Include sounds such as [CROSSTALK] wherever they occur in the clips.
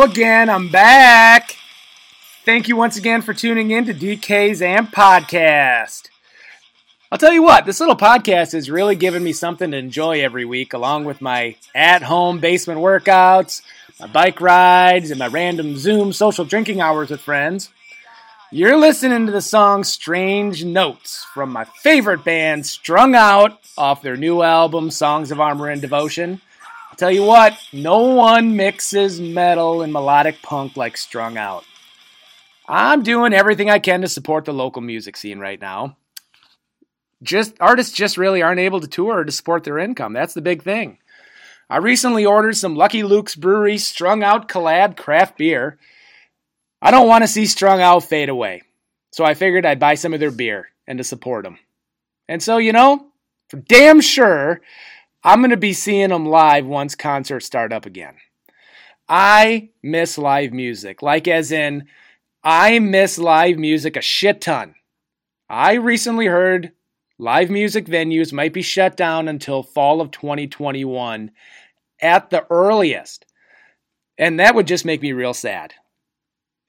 Again. I'm back. Thank you once again for tuning in to DK's AMP Podcast. I'll tell you what, this little podcast is really giving me something to enjoy every week, along with my at home basement workouts, my bike rides, and my random Zoom social drinking hours with friends. You're listening to the song Strange Notes from my favorite band, Strung Out, off their new album, Songs of Armor and Devotion. I'll tell you what, no one mixes metal and melodic punk like Strung Out. I'm doing everything I can to support the local music scene right now. Just artists just really aren't able to tour to support their income. That's the big thing. I recently ordered some Lucky Luke's Brewery Strung Out Collab craft beer. I don't want to see Strung Out fade away, so I figured I'd buy some of their beer and to support them. And so, you know, for damn sure, I'm going to be seeing them live once concerts start up again. I miss live music, like as in, I miss live music a shit ton. I recently heard live music venues might be shut down until fall of 2021 at the earliest. And that would just make me real sad.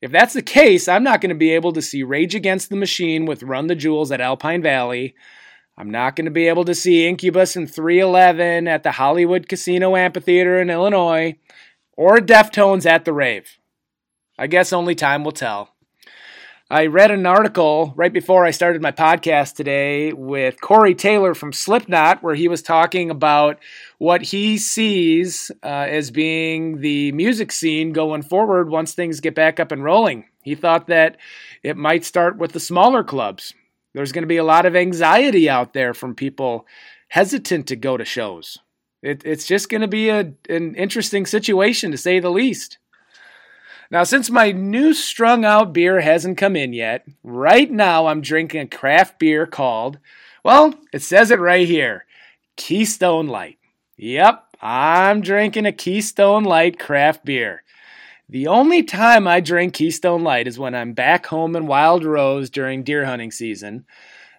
If that's the case, I'm not going to be able to see Rage Against the Machine with Run the Jewels at Alpine Valley. I'm not going to be able to see Incubus and 311 at the Hollywood Casino Amphitheater in Illinois or Deftones at the Rave. I guess only time will tell. I read an article right before I started my podcast today with Corey Taylor from Slipknot, where he was talking about what he sees uh, as being the music scene going forward once things get back up and rolling. He thought that it might start with the smaller clubs, there's going to be a lot of anxiety out there from people hesitant to go to shows. It, it's just going to be a, an interesting situation to say the least. Now, since my new strung out beer hasn't come in yet, right now I'm drinking a craft beer called, well, it says it right here Keystone Light. Yep, I'm drinking a Keystone Light craft beer. The only time I drink Keystone Light is when I'm back home in Wild Rose during deer hunting season.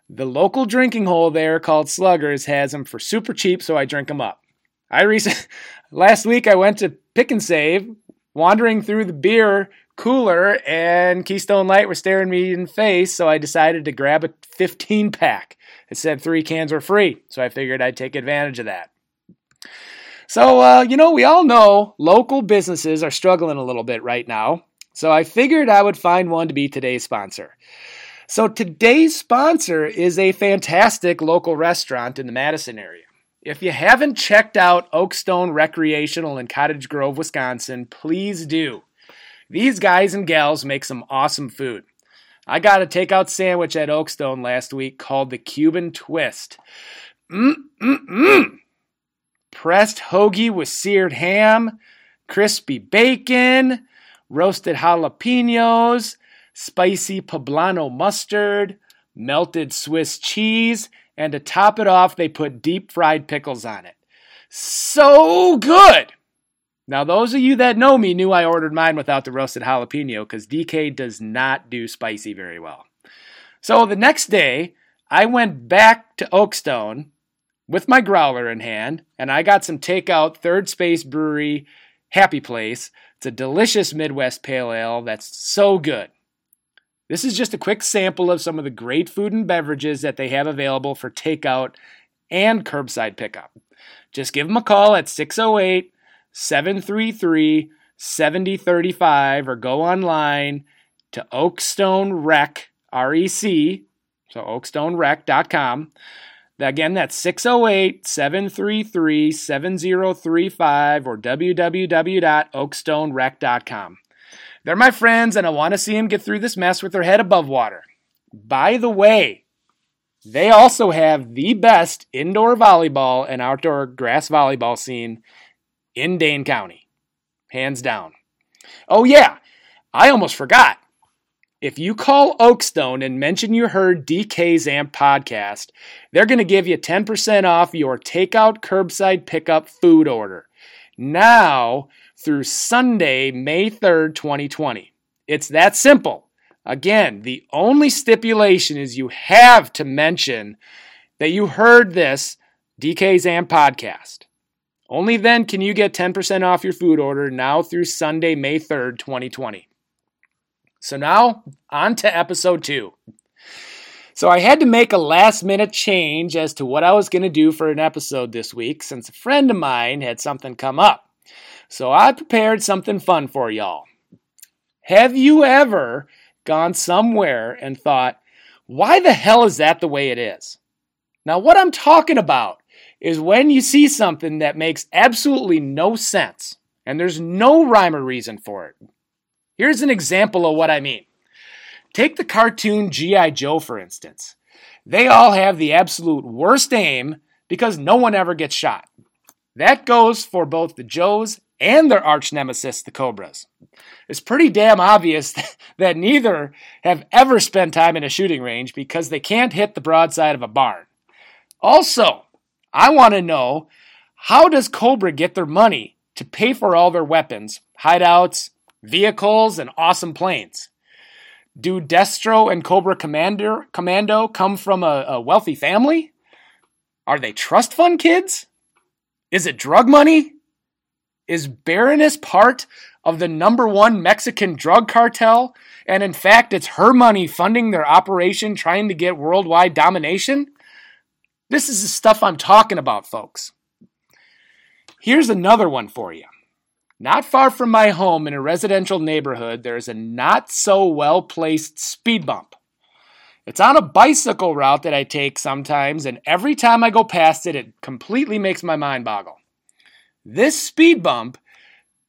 The local drinking hole there called Sluggers has them for super cheap, so I drink them up. I recent [LAUGHS] last week I went to Pick 'n Save, wandering through the beer cooler, and Keystone Light were staring me in the face, so I decided to grab a 15 pack. It said three cans were free, so I figured I'd take advantage of that. So, uh, you know, we all know local businesses are struggling a little bit right now. So I figured I would find one to be today's sponsor. So today's sponsor is a fantastic local restaurant in the Madison area. If you haven't checked out Oakstone Recreational in Cottage Grove, Wisconsin, please do. These guys and gals make some awesome food. I got a takeout sandwich at Oakstone last week called the Cuban Twist. Mmm, mmm, mmm pressed hoagie with seared ham, crispy bacon, roasted jalapenos, spicy poblano mustard, melted Swiss cheese, and to top it off, they put deep fried pickles on it. So good! Now, those of you that know me knew I ordered mine without the roasted jalapeno because DK does not do spicy very well. So the next day, I went back to Oakstone with my growler in hand, and I got some takeout Third Space Brewery Happy Place. It's a delicious Midwest Pale Ale that's so good. This is just a quick sample of some of the great food and beverages that they have available for takeout and curbside pickup. Just give them a call at 608 733 7035 or go online to Oakstone Rec, R E C, so oakstonerec.com. Again, that's 608 733 7035 or www.oakstonerec.com. They're my friends, and I want to see them get through this mess with their head above water. By the way, they also have the best indoor volleyball and outdoor grass volleyball scene in Dane County. Hands down. Oh, yeah, I almost forgot. If you call Oakstone and mention you heard DK's AMP podcast, they're going to give you 10% off your takeout curbside pickup food order. Now through Sunday, May 3rd, 2020. It's that simple. Again, the only stipulation is you have to mention that you heard this DK's AMP podcast. Only then can you get 10% off your food order now through Sunday, May 3rd, 2020. So now, on to episode two. So I had to make a last minute change as to what I was going to do for an episode this week since a friend of mine had something come up. So I prepared something fun for y'all. Have you ever gone somewhere and thought, why the hell is that the way it is? Now, what I'm talking about is when you see something that makes absolutely no sense and there's no rhyme or reason for it. Here's an example of what I mean. Take the cartoon G.I. Joe, for instance. They all have the absolute worst aim because no one ever gets shot. That goes for both the Joes and their arch nemesis, the Cobras. It's pretty damn obvious [LAUGHS] that neither have ever spent time in a shooting range because they can't hit the broadside of a barn. Also, I want to know how does Cobra get their money to pay for all their weapons, hideouts, vehicles, and awesome planes? Do Destro and Cobra Commander, Commando come from a, a wealthy family? Are they trust fund kids? Is it drug money? Is Baroness part of the number one Mexican drug cartel? And in fact, it's her money funding their operation trying to get worldwide domination? This is the stuff I'm talking about, folks. Here's another one for you. Not far from my home in a residential neighborhood, there is a not so well placed speed bump. It's on a bicycle route that I take sometimes, and every time I go past it, it completely makes my mind boggle. This speed bump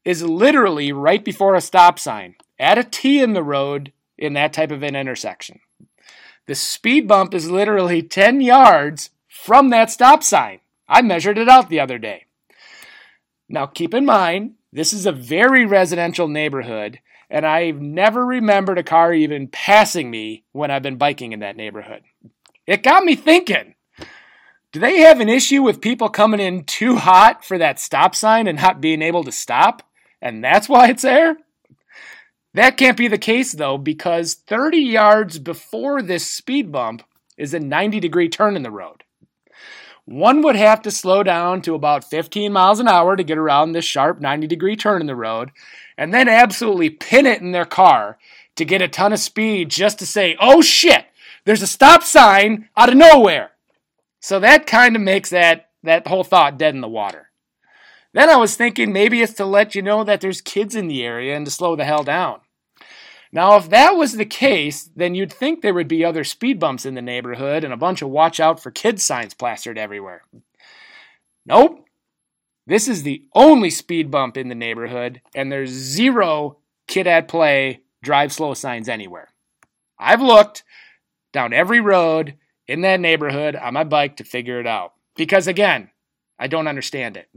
is literally right before a stop sign, at a T in the road in that type of an intersection. The speed bump is literally 10 yards from that stop sign. I measured it out the other day. Now, keep in mind, this is a very residential neighborhood, and I've never remembered a car even passing me when I've been biking in that neighborhood. It got me thinking do they have an issue with people coming in too hot for that stop sign and not being able to stop? And that's why it's there? That can't be the case though, because 30 yards before this speed bump is a 90 degree turn in the road one would have to slow down to about 15 miles an hour to get around this sharp 90 degree turn in the road, and then absolutely pin it in their car to get a ton of speed just to say, oh shit, there's a stop sign out of nowhere. So that kind of makes that, that whole thought dead in the water. Then I was thinking maybe it's to let you know that there's kids in the area and to slow the hell down. Now, if that was the case, then you'd think there would be other speed bumps in the neighborhood and a bunch of watch out for kids signs plastered everywhere. Nope. This is the only speed bump in the neighborhood, and there's zero kid at play, drive slow signs anywhere. I've looked down every road in that neighborhood on my bike to figure it out. Because again, I don't understand it.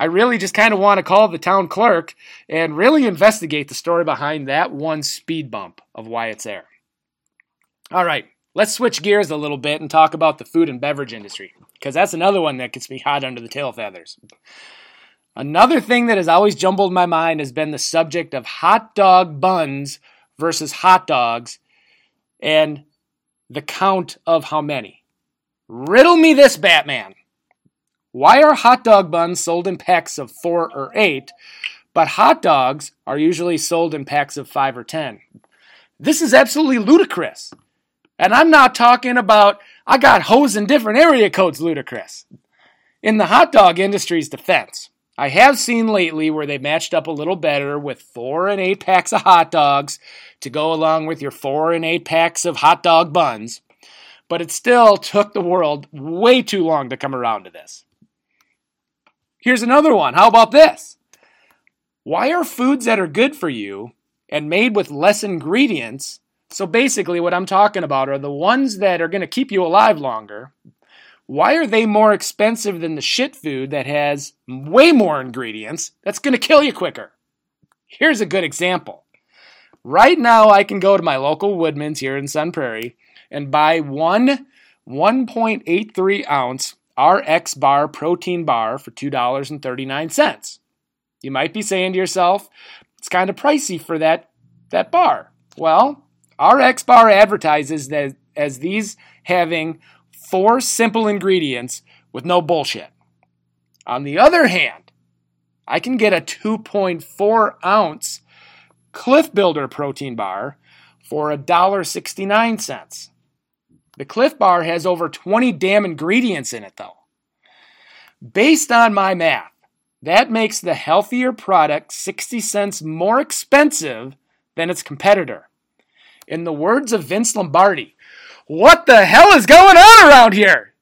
I really just kind of want to call the town clerk and really investigate the story behind that one speed bump of why it's there. All right, let's switch gears a little bit and talk about the food and beverage industry, because that's another one that gets me hot under the tail feathers. Another thing that has always jumbled my mind has been the subject of hot dog buns versus hot dogs and the count of how many. Riddle me this, Batman. Why are hot dog buns sold in packs of four or eight, but hot dogs are usually sold in packs of five or ten? This is absolutely ludicrous. And I'm not talking about I got hoes in different area codes ludicrous. In the hot dog industry's defense, I have seen lately where they matched up a little better with four and eight packs of hot dogs to go along with your four and eight packs of hot dog buns, but it still took the world way too long to come around to this. Here's another one. How about this? Why are foods that are good for you and made with less ingredients? So basically, what I'm talking about are the ones that are going to keep you alive longer. Why are they more expensive than the shit food that has way more ingredients that's going to kill you quicker? Here's a good example. Right now, I can go to my local Woodman's here in Sun Prairie and buy one 1.83 ounce RX Bar protein bar for $2.39. You might be saying to yourself, it's kind of pricey for that, that bar. Well, RX Bar advertises that as these having four simple ingredients with no bullshit. On the other hand, I can get a 2.4 ounce Clif Builder protein bar for $1.69. The Clif Bar has over 20 damn ingredients in it, though. Based on my math, that makes the healthier product 60 cents more expensive than its competitor. In the words of Vince Lombardi, what the hell is going on around here?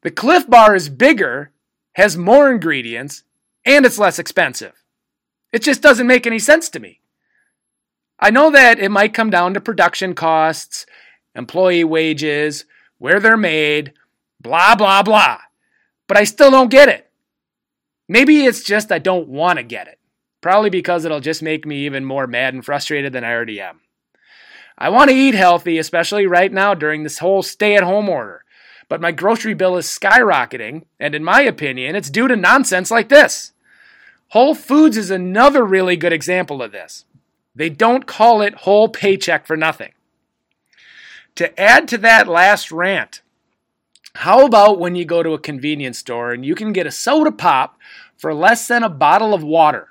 The Clif Bar is bigger, has more ingredients, and it's less expensive. It just doesn't make any sense to me. I know that it might come down to production costs, employee wages, where they're made, blah, blah, blah. But I still don't get it. Maybe it's just I don't want to get it. Probably because it'll just make me even more mad and frustrated than I already am. I want to eat healthy, especially right now during this whole stay at home order. But my grocery bill is skyrocketing, and in my opinion, it's due to nonsense like this. Whole Foods is another really good example of this. They don't call it whole paycheck for nothing. To add to that last rant, how about when you go to a convenience store and you can get a soda pop for less than a bottle of water?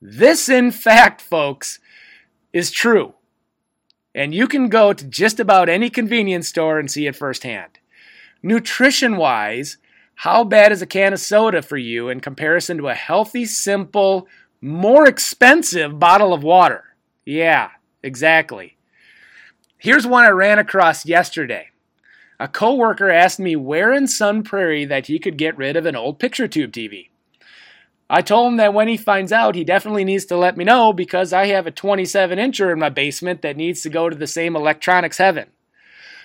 This, in fact, folks, is true. And you can go to just about any convenience store and see it firsthand. Nutrition wise, how bad is a can of soda for you in comparison to a healthy, simple, more expensive bottle of water? Yeah, exactly. Here's one I ran across yesterday. A coworker asked me where in Sun Prairie that he could get rid of an old picture tube TV. I told him that when he finds out, he definitely needs to let me know because I have a 27 incher in my basement that needs to go to the same electronics heaven.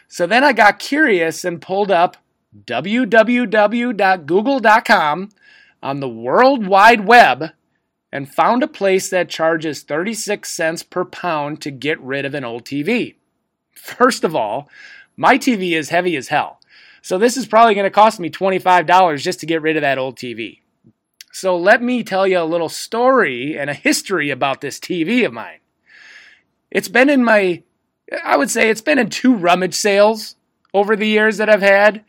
So then I got curious and pulled up www.google.com on the World Wide Web and found a place that charges 36 cents per pound to get rid of an old TV. First of all, my TV is heavy as hell. So this is probably going to cost me $25 just to get rid of that old TV. So let me tell you a little story and a history about this TV of mine. It's been in my, I would say it's been in two rummage sales over the years that I've had,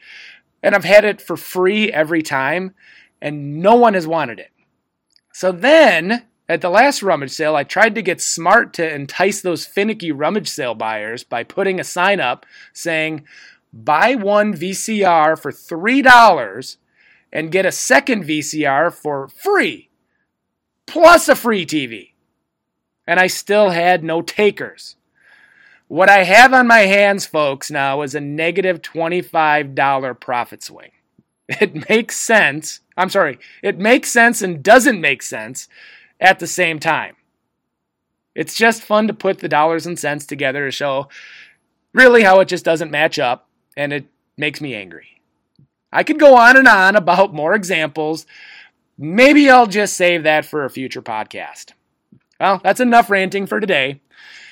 and I've had it for free every time, and no one has wanted it. So then, at the last rummage sale, I tried to get smart to entice those finicky rummage sale buyers by putting a sign up saying, buy one VCR for $3 and get a second VCR for free, plus a free TV. And I still had no takers. What I have on my hands, folks, now is a negative $25 profit swing. [LAUGHS] It makes sense. I'm sorry, it makes sense and doesn't make sense at the same time. It's just fun to put the dollars and cents together to show really how it just doesn't match up, and it makes me angry. I could go on and on about more examples. Maybe I'll just save that for a future podcast. Well, that's enough ranting for today.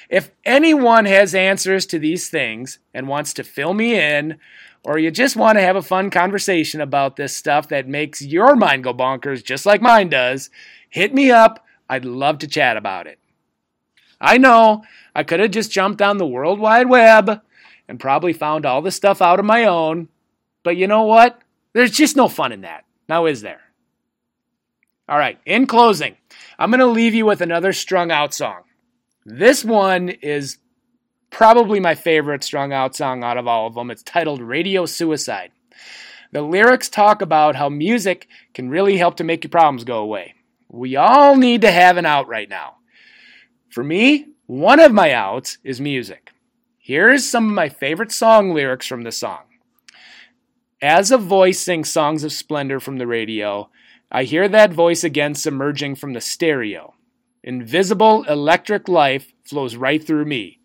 If anyone has answers to these things and wants to fill me in, or you just want to have a fun conversation about this stuff that makes your mind go bonkers just like mine does, hit me up. I'd love to chat about it. I know I could have just jumped on the World Wide Web and probably found all this stuff out on my own, but you know what? There's just no fun in that. Now, is there? All right, in closing, I'm going to leave you with another strung out song. This one is probably my favorite strung out song out of all of them. It's titled Radio Suicide. The lyrics talk about how music can really help to make your problems go away. We all need to have an out right now. For me, one of my outs is music. Here's some of my favorite song lyrics from the song. As a voice sings songs of splendor from the radio, I hear that voice again submerging from the stereo. Invisible electric life flows right through me.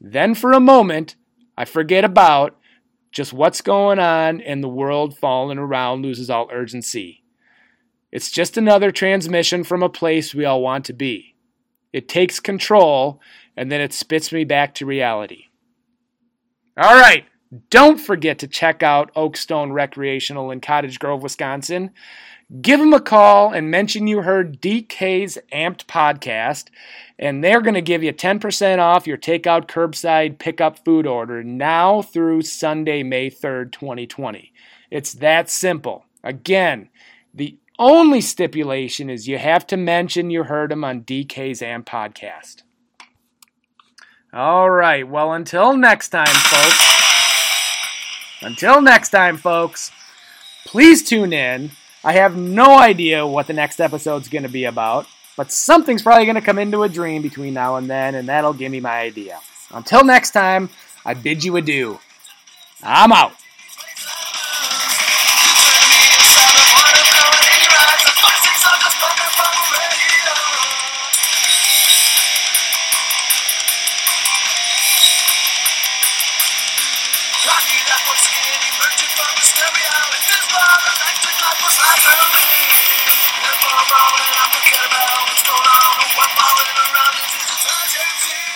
Then for a moment, I forget about just what's going on and the world falling around loses all urgency. It's just another transmission from a place we all want to be. It takes control and then it spits me back to reality. All right, don't forget to check out Oakstone Recreational in Cottage Grove, Wisconsin. Give them a call and mention you heard DK's Amped podcast, and they're going to give you 10% off your takeout curbside pickup food order now through Sunday, May 3rd, 2020. It's that simple. Again, The only stipulation is you have to mention you heard them on DK's Amp podcast. All right. Well, until next time, folks. Until next time, folks. Please tune in. I have no idea what the next episode's going to be about, but something's probably going to come into a dream between now and then, and that'll give me my idea. Until next time, I bid you adieu. I'm out. If I'm wrong, then I forget about what's going on. What falling around is a tragedy.